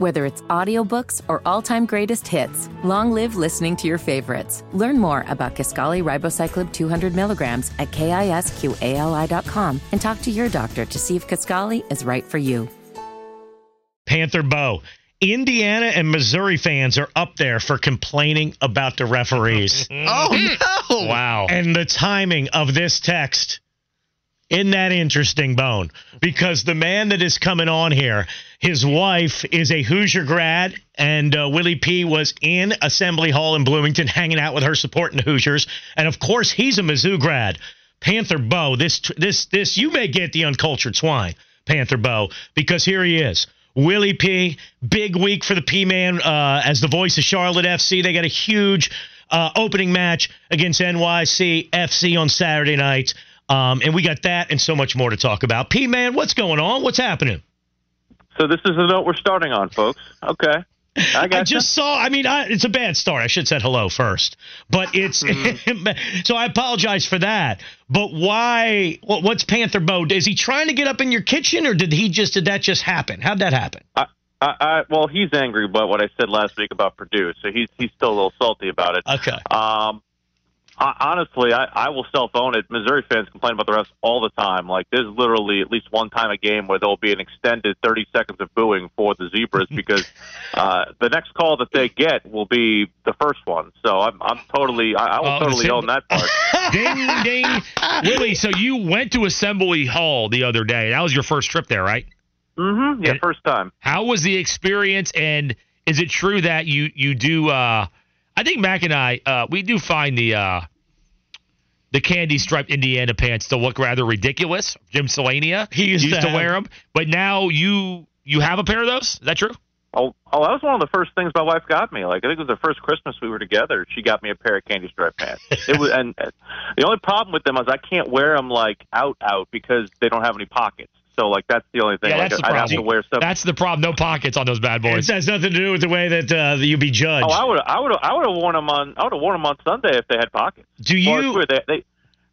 Whether it's audiobooks or all-time greatest hits, long live listening to your favorites. Learn more about Kisqali Ribociclib 200 milligrams at kisqali.com and talk to your doctor to see if Kaskali is right for you. Panther Bo. Indiana and Missouri fans are up there for complaining about the referees. oh hmm. no! Wow. And the timing of this text. Isn't that interesting, Bone? Because the man that is coming on here, his wife is a Hoosier grad, and uh, Willie P was in Assembly Hall in Bloomington hanging out with her supporting the Hoosiers. And of course, he's a Mizzou grad. Panther Bo, this, this, this, you may get the uncultured swine, Panther Bo, because here he is. Willie P, big week for the P Man uh, as the voice of Charlotte FC. They got a huge uh, opening match against NYC FC on Saturday night. Um, and we got that and so much more to talk about. P Man, what's going on? What's happening? So this is the note we're starting on, folks. Okay. I, I just saw. I mean, I, it's a bad start. I should have said hello first, but it's so. I apologize for that. But why? What, what's Panther Bo? Is he trying to get up in your kitchen, or did he just? Did that just happen? How'd that happen? I, I, I, well, he's angry about what I said last week about Purdue, so he's he's still a little salty about it. Okay. Um, honestly, I, I will self own it. Missouri fans complain about the refs all the time. Like there's literally at least one time a game where there'll be an extended 30 seconds of booing for the Zebras because uh, the next call that they get will be the first one. So I'm, I'm totally, I, I will Oh, totally own that part. ding, ding. Willie, so you went to Assembly Hall the other day. That was your first trip there, right? mm-hmm. Yeah, And- first time. How was the experience? And is it true that you you do? Uh, I think Mac and I uh, we do find the uh, the candy striped Indiana pants to look rather ridiculous. Jim Selania He used to to wear them, but now you you have a pair of those. Is that true? Oh, oh, that was one of the first things my wife got me. Like I think it was the first Christmas we were together. She got me a pair of candy stripe pants. It was, and, and the only problem with them is I can't wear them like out out because they don't have any pockets. So like that's the only thing. Yeah, like, that's the I'd have problem. to wear stuff. That's the problem. No pockets on those bad boys. It boys. has nothing to do with the way that uh, you be judged. Oh, I would, I would, I would have worn them on. I would have worn them on Sunday if they had pockets. do Or, you? sure, they, they,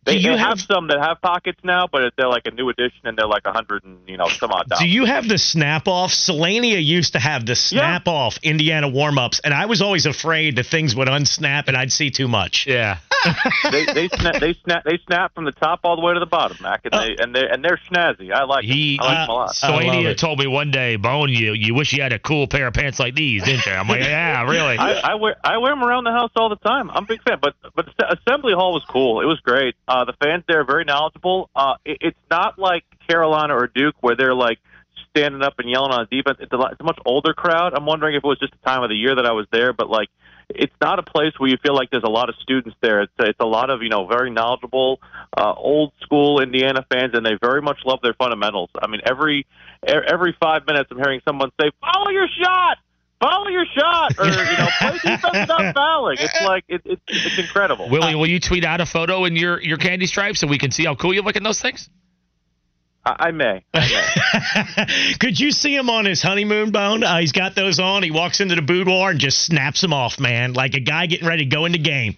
they, do you they have- have, some that have pockets now, but they're like a new edition, and they're like a hundred and you know some odd dollars. Do you have the snap off? Selania used to have the snap off Indiana warm ups, and I was always afraid that things would unsnap and I'd see too much. Yeah. they they snap, they snap, they snap from the top all the way to the bottom, Mac, and they and they and they're snazzy. I like He them. I like uh, them a lot. I love told me one day, Bone, you you wish you had a cool pair of pants like these, didn't you? I'm like, yeah, really. I, I wear I wear them around the house all the time. I'm a big fan. But but Assembly Hall was cool. It was great. Uh, the fans there are very knowledgeable. Uh, it, it's not like Carolina or Duke where they're like standing up and yelling on defense. It's a, lot, it's a much older crowd. I'm wondering if it was just the time of the year that I was there, but like. It's not a place where you feel like there's a lot of students there. It's it's a lot of you know very knowledgeable, uh, old school Indiana fans, and they very much love their fundamentals. I mean, every every five minutes, I'm hearing someone say, "Follow your shot." Follow your shot or you know play defense without fouling. It's like it, it, it's incredible. Willie, will you tweet out a photo in your, your candy stripes so we can see how cool you look in those things? I, I may. I may. Could you see him on his honeymoon bone? Uh, he's got those on. He walks into the boudoir and just snaps them off, man, like a guy getting ready to go into game.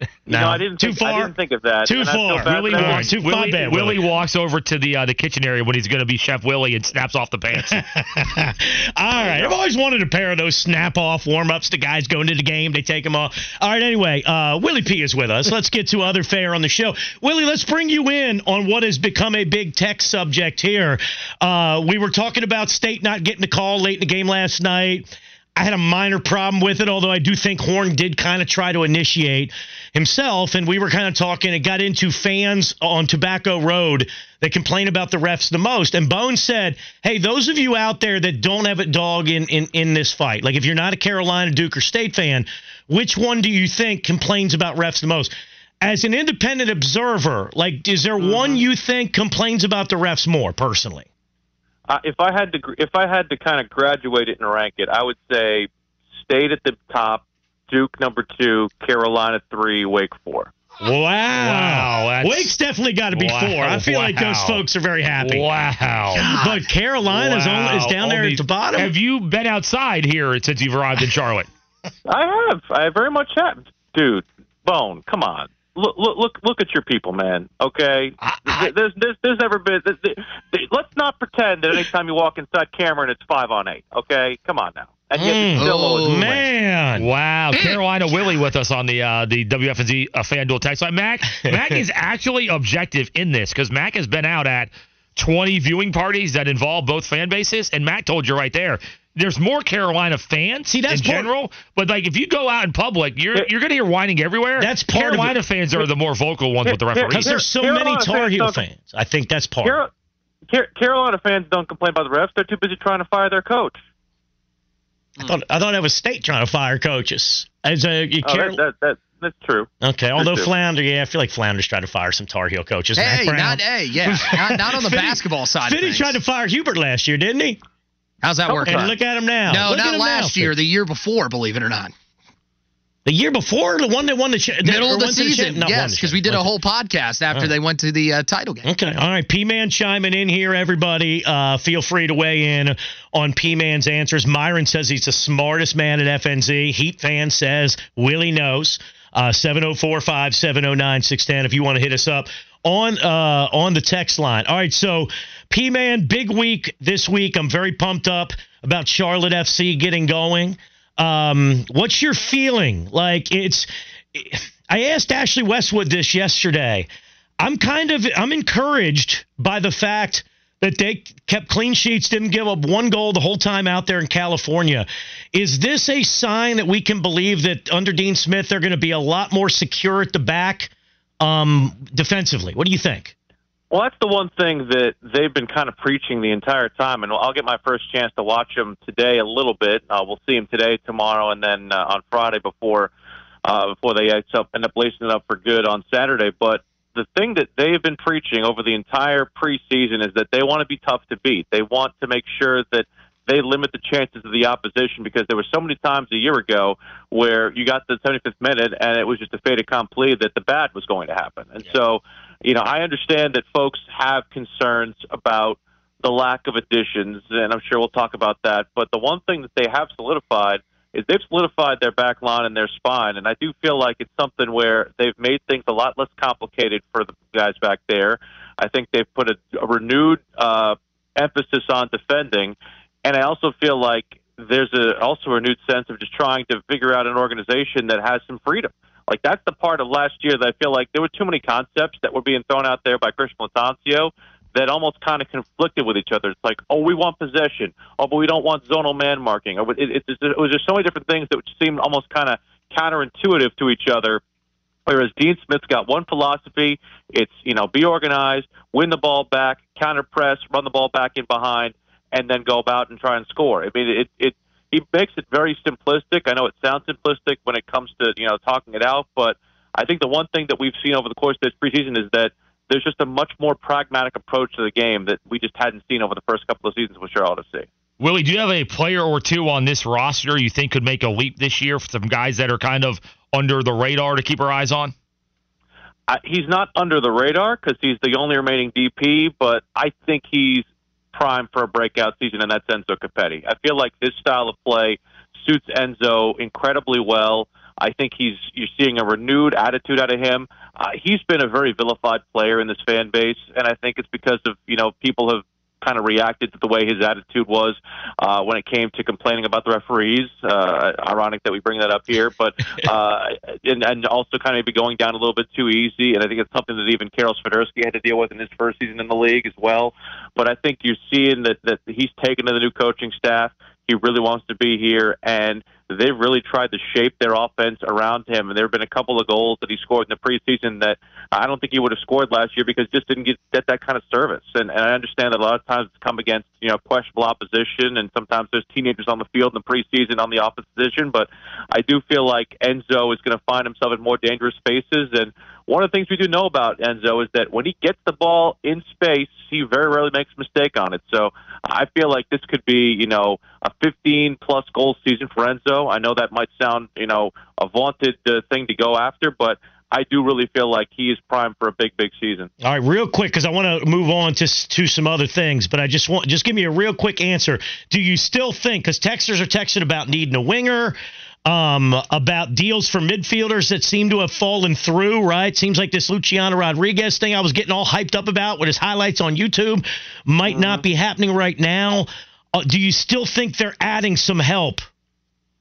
You know, I didn't Too think, far? I didn't think of that. Too and I feel far. bad Really for too far Willie, bad, Willie Willie. walks over to the uh, the kitchen area when he's going to be Chef Willie and snaps off the pants. All right. I've always wanted a pair of those snap off warm ups to guys going to the game. They take them off. All right. Anyway, uh, Willie P is with us. Let's get to other fare on the show. Willie, let's bring you in on what has become a big tech subject here. Uh, we were talking about State not getting a call late in the game last night. I had a minor problem with it, although I do think Horn did kind of try to initiate himself. And we were kind of talking, it got into fans on Tobacco Road that complain about the refs the most. And Bone said, hey, those of you out there that don't have a dog in, in, in this fight, like if you're not a Carolina, Duke, or State fan, which one do you think complains about refs the most? As an independent observer, like, is there mm-hmm. one you think complains about the refs more personally? Uh, if I had to, gr- if I had to kind of graduate it and rank it, I would say State at the top, Duke number two, Carolina three, Wake four. Wow. Wow, Wake's definitely got to be Wow, four. I feel like those folks are very happy. Wow. But Carolina's Wow. only, is down there Only- at the bottom. Have you been outside here since you've arrived in Charlotte? I have, I very much have, dude. Bone, come on. Look, look, look, look at your people, man. Okay, I- I- there's, there's, there's never been. There's, there- let's not pretend that anytime you walk inside Cameron, it's five on eight. Okay, come on now. And yet you Mm. still always Oh, win. Man. Wow, Carolina Willie with us on the uh, the WFNZ uh, FanDuel text line. Mac, Mac is actually objective in this because Mac has been out at 20 viewing parties that involve both fan bases, and Matt told you right there. There's more Carolina fans See, that's in part- general, but like if you go out in public, you're Yeah. you're gonna hear whining everywhere. That's part of Carolina it. fans are the more vocal ones with the Yeah, Because referees. there's so Carolina many Tar fans Heel don't- fans. I think that's part. Car- Car- Carolina fans don't complain about the refs. They're too busy trying to fire their coach. I thought I thought that was state trying to fire coaches. As a you Oh, care, that, that, that, that's true. okay, although true. Flounder, yeah, I feel like Flounder's trying to fire some Tar Heel coaches. Hey, Brown. not hey, yeah, not, not on the Finney- basketball side. Finney of things. tried to fire Hubert last year, didn't he? How's that working? And look at him now. No, Look not last now. year. The year before, believe it or not. The year before, the one that won the cha- Middle of the went to season. cha- yes, the because we did a went to- whole podcast after Oh. they went to the uh, title game. Okay. All right. P Man chiming in here, everybody. Uh, feel free to weigh in on P Man's answers. Myron says he's the smartest man at FNZ. Heat fan says Willie knows. Uh, 704 709 610 if you want to hit us up on uh, on the text line. All right. So, P Man, big week this week. I'm very pumped up about Charlotte FC getting going. Um, what's your feeling? Like, it's. I asked Ashley Westwood this yesterday. I'm kind of I'm encouraged by the fact that they kept clean sheets, didn't give up one goal the whole time out there in California. Is this a sign that we can believe that under Dean Smith they're going to be a lot more secure at the back um, defensively? What do you think? Well, that's the one thing that they've been kind of preaching the entire time, and I'll get my first chance to watch them today a little bit. Uh, we'll see them today, tomorrow, and then uh, on Friday before uh, before they end up, end up lacing it up for good on Saturday. But the thing that they've been preaching over the entire preseason is that they want to be tough to beat. They want to make sure that they limit the chances of the opposition because there were so many times a year ago where you got to the 75th minute and it was just a fait accompli that the bad was going to happen. And so, you know, I understand that folks have concerns about the lack of additions, and I'm sure we'll talk about that. But the one thing that they have solidified is they've solidified their back line and their spine, and I do feel like it's something where they've made things a lot less complicated for the guys back there. I think they've put a, a renewed uh, emphasis on defending, and I also feel like there's a also a renewed sense of just trying to figure out an organization that has some freedom. Like that's the part of last year that I feel like there were too many concepts that were being thrown out there by Christian Lattanzio that almost kind of conflicted with each other. It's like, oh, we want possession, oh, but we don't want zonal man marking. Or it, it, it, it was just so many different things that seemed almost kind of counterintuitive to each other. Whereas Dean Smith's got one philosophy: it's you know be organized, win the ball back, counter press, run the ball back in behind, and then go about and try and score. I mean, it it he makes it very simplistic. I know it sounds simplistic when it comes to you know talking it out, but I think the one thing that we've seen over the course of this preseason is that there's just a much more pragmatic approach to the game that we just hadn't seen over the first couple of seasons with Charlotte FC. Willie, do you have a player or two on this roster you think could make a leap this year? for Some guys that are kind of under the radar to keep our eyes on. I, he's not under the radar because he's the only remaining DP, but I think he's prime for a breakout season, and that's Enzo Copetti. I feel like this style of play suits Enzo incredibly well. I think he's you're seeing a renewed attitude out of him. Uh, he's been a very vilified player in this fan base, and I think it's because of you know people have kind of reacted to the way his attitude was uh, when it came to complaining about the referees. Uh, ironic that we bring that up here, but uh, and, and also kind of be going down a little bit too easy. And I think it's something that even Karol Swiderski had to deal with in his first season in the league as well. But I think you're seeing that that he's taken to the new coaching staff. He really wants to be here, and they've really tried to shape their offense around him. And there have been a couple of goals that he scored in the preseason that I don't think he would have scored last year because just didn't get, get that kind of service. And, and I understand that a lot of times it's come against you know questionable opposition, and sometimes there's teenagers on the field in the preseason on the opposition. But I do feel like Enzo is going to find himself in more dangerous spaces. And one of the things we do know about Enzo is that when he gets the ball in space, he very rarely makes a mistake on it. So I feel like this could be, you know, a 15 plus goal season for Enzo. I know that might sound, you know, a vaunted uh, thing to go after, but I do really feel like he is primed for a big, big season. All right, real quick because I want to move on to to some other things, but I just want just give me a real quick answer. Do you still think because Texans are texting about needing a winger? um, about deals for midfielders that seem to have fallen through, right? Seems like this Luciano Rodriguez thing I was getting all hyped up about with his highlights on YouTube might not be happening right now. Uh, do you still think they're adding some help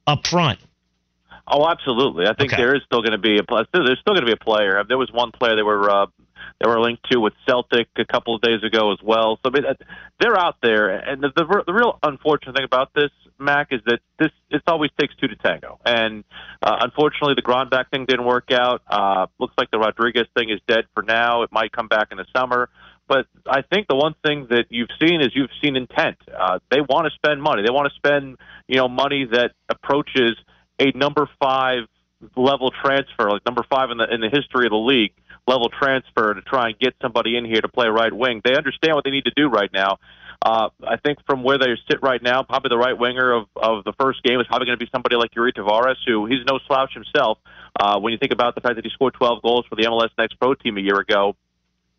up front? Oh, absolutely. I think Okay. there is still going to be a there's still going to be a player. There was one player they were uh, they were linked to with Celtic a couple of days ago as well. So I mean, uh, they're out there, and the, the the real unfortunate thing about this, Mac, is that this it always takes two to tango. And uh, unfortunately, the Gronbaek thing didn't work out. Uh, looks like the Rodriguez thing is dead for now. It might come back in the summer. But I think the one thing that you've seen is you've seen intent. Uh, they want to spend money. They want to spend, you know, money that approaches a number five level transfer, like number five in the in the history of the league level transfer to try and get somebody in here to play right wing. They understand what they need to do right now. Uh, I think from where they sit right now, probably the right winger of, of the first game is probably going to be somebody like Iuri Tavares, who he's no slouch himself. Uh, when you think about the fact that he scored 12 goals for the MLS Next Pro team a year ago,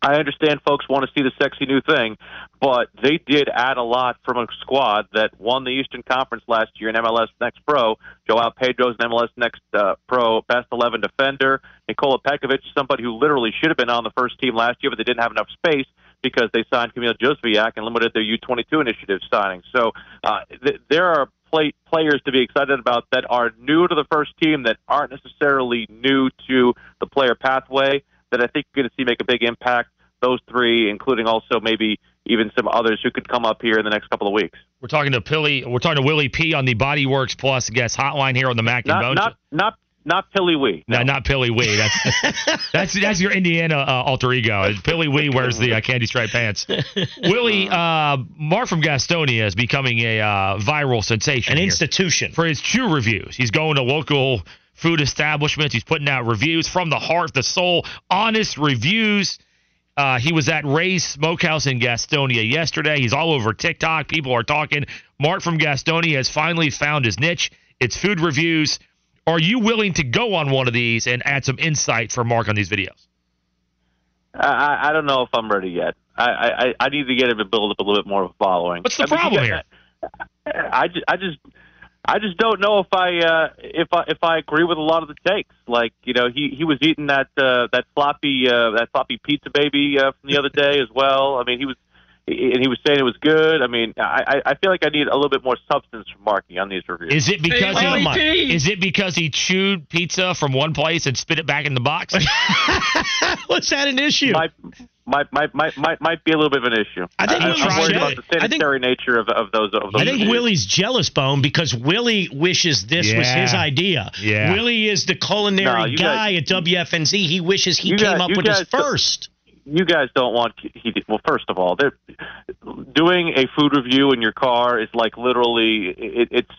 I understand folks want to see the sexy new thing, but they did add a lot from a squad that won the Eastern Conference last year in MLS Next Pro. Joao Pedro's an MLS Next uh, Pro Best 11 defender. Nikola Petkovic somebody who literally should have been on the first team last year, but they didn't have enough space because they signed Kamil Jóźwiak and limited their U22 initiative signing. So uh, th- there are play- players to be excited about that are new to the first team that aren't necessarily new to the player pathway that I think you're going to see make a big impact. Those three, including also maybe even some others who could come up here in the next couple of weeks. We're talking to Pilly. We're talking to Willie P on the Body Works Plus guest hotline here on the Mac and Not Bone. Not, not, not Pilly Wee. No, not Pilly Wee. That's that's that's your Indiana uh, alter ego. Pilly Wee wears the uh, candy stripe pants. Willie, uh, Mark from Gastonia is becoming a uh, viral sensation. An here institution. for his chew reviews. He's going to local food establishments. He's putting out reviews from the heart, the soul, honest reviews. Uh, he was at Ray's Smokehouse in Gastonia yesterday. He's all over TikTok. People are talking. Mark from Gastonia has finally found his niche. It's food reviews. Are you willing to go on one of these and add some insight for Mark on these videos? I, I- I don't know if I'm ready yet. I, I, I need to get him to build up a little bit more of a following. What's the I problem you here? got- I just, I just, I just don't know if I, uh, if I, if I agree with a lot of the takes. Like, you know, he, he was eating that, uh, that floppy, uh, that floppy pizza baby uh, from the other day as well. I mean, he was, and he was saying it was good. I mean, I, I I feel like I need a little bit more substance from Marky on these reviews. Is it because Hey, he, Willie is it because he chewed pizza from one place and spit it back in the box? What's that an issue? might, might, might, might, might, might be a little bit of an issue. I think I, Willie's I'm worried about the I think- nature of, of those. Of those I think issues. Willie's jealous bone because Willie wishes this was his idea. Yeah. Willie is the culinary No, guy guys- at WFNZ. He wishes he came guys- up with his first. you guys don't want he well first of all they're doing a food review in your car is like literally it, it's it,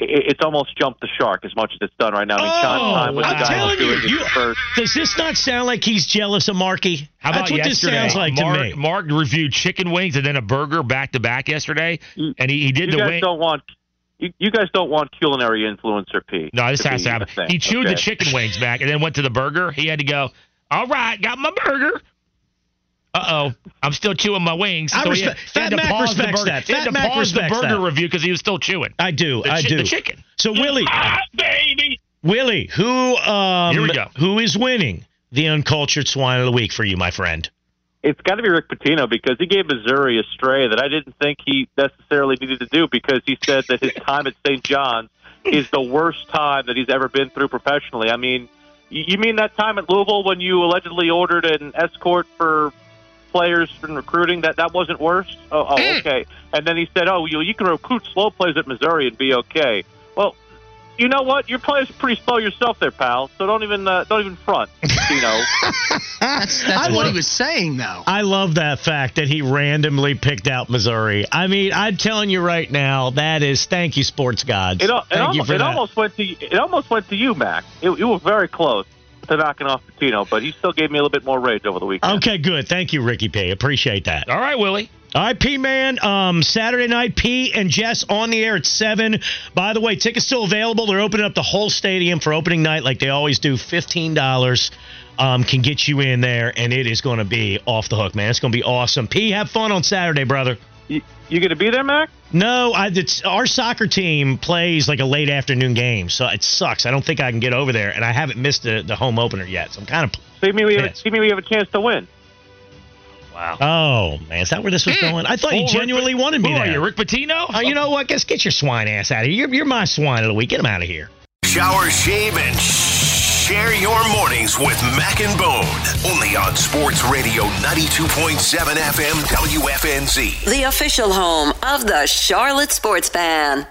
it's almost jumped the shark as much as it's done right now. I mean, Sean Oh, Time was I'm guy who's telling you, doing you- first. Does this not sound like he's jealous of Marky? How about That's what yesterday? this sounds like Mark, to me. Mark reviewed chicken wings and then a burger back to back yesterday, and he, he did You the guys wing. don't want you, you guys don't want culinary influencer P. No, this to has to happen. thing, He chewed okay? the chicken wings back and then went to the burger. He had to go. All right, got my burger. Uh oh, I'm still chewing my wings. I so he had, respect- he had Fat to Mac the respects that. He had Fat to Mac pause the burger that. review because he was still chewing. I do. The I chi- do. the chicken. So Willie, Ah, baby. Willie, who um, Here we go. who is winning the uncultured swine of the week for you, my friend? It's got to be Rick Pitino because he gave Missouri a stray that I didn't think he necessarily needed to do because he said that his time at St. John's is the worst time that he's ever been through professionally. I mean, you you mean that time at Louisville when you allegedly ordered an escort for players in recruiting? That that wasn't worse. Oh, oh okay. And then he said, "Oh, you you can recruit slow players at Missouri and be okay." Well, you know what? Your players are pretty slow yourself, there, pal. So don't even uh, don't even front. You know. That's, I that's what love- he was saying, though. I love that fact that he randomly picked out Missouri. I mean, I'm telling you right now, that is thank you, sports gods. It, it, thank you almost, for it that. almost went to it almost went to you, Mac. It, you were very close to knocking off Pitino, but he still gave me a little bit more rage over the weekend. Okay, good. Thank you, Ricky P. Appreciate that. All right, Willie. All right, P man. Um, Saturday night, P and Jess on the air at seven. By the way, tickets still available. They're opening up the whole stadium for opening night, like they always do. Fifteen dollars um, can get you in there, and it is going to be off the hook, man. It's going to be awesome. P, have fun on Saturday, brother. You, you going to be there, Mac? No, I, it's, our soccer team plays like a late afternoon game, so it sucks. I don't think I can get over there, and I haven't missed the, the home opener yet. So I'm kind of. So you mean we have, Yes. you mean we have a chance to win? Wow. Oh man, is that where this was hmm. going? I thought you Oh, Rick- genuinely wanted me Who are you, Rick Pitino? Oh, you know what? Guess get your swine ass out of here. You're, you're my swine of the week. Get him out of here. Shower, shave, and share your mornings with Mac and Bone. Only on Sports Radio 92.7 FM WFNZ. The official home of the Charlotte Sports Fan.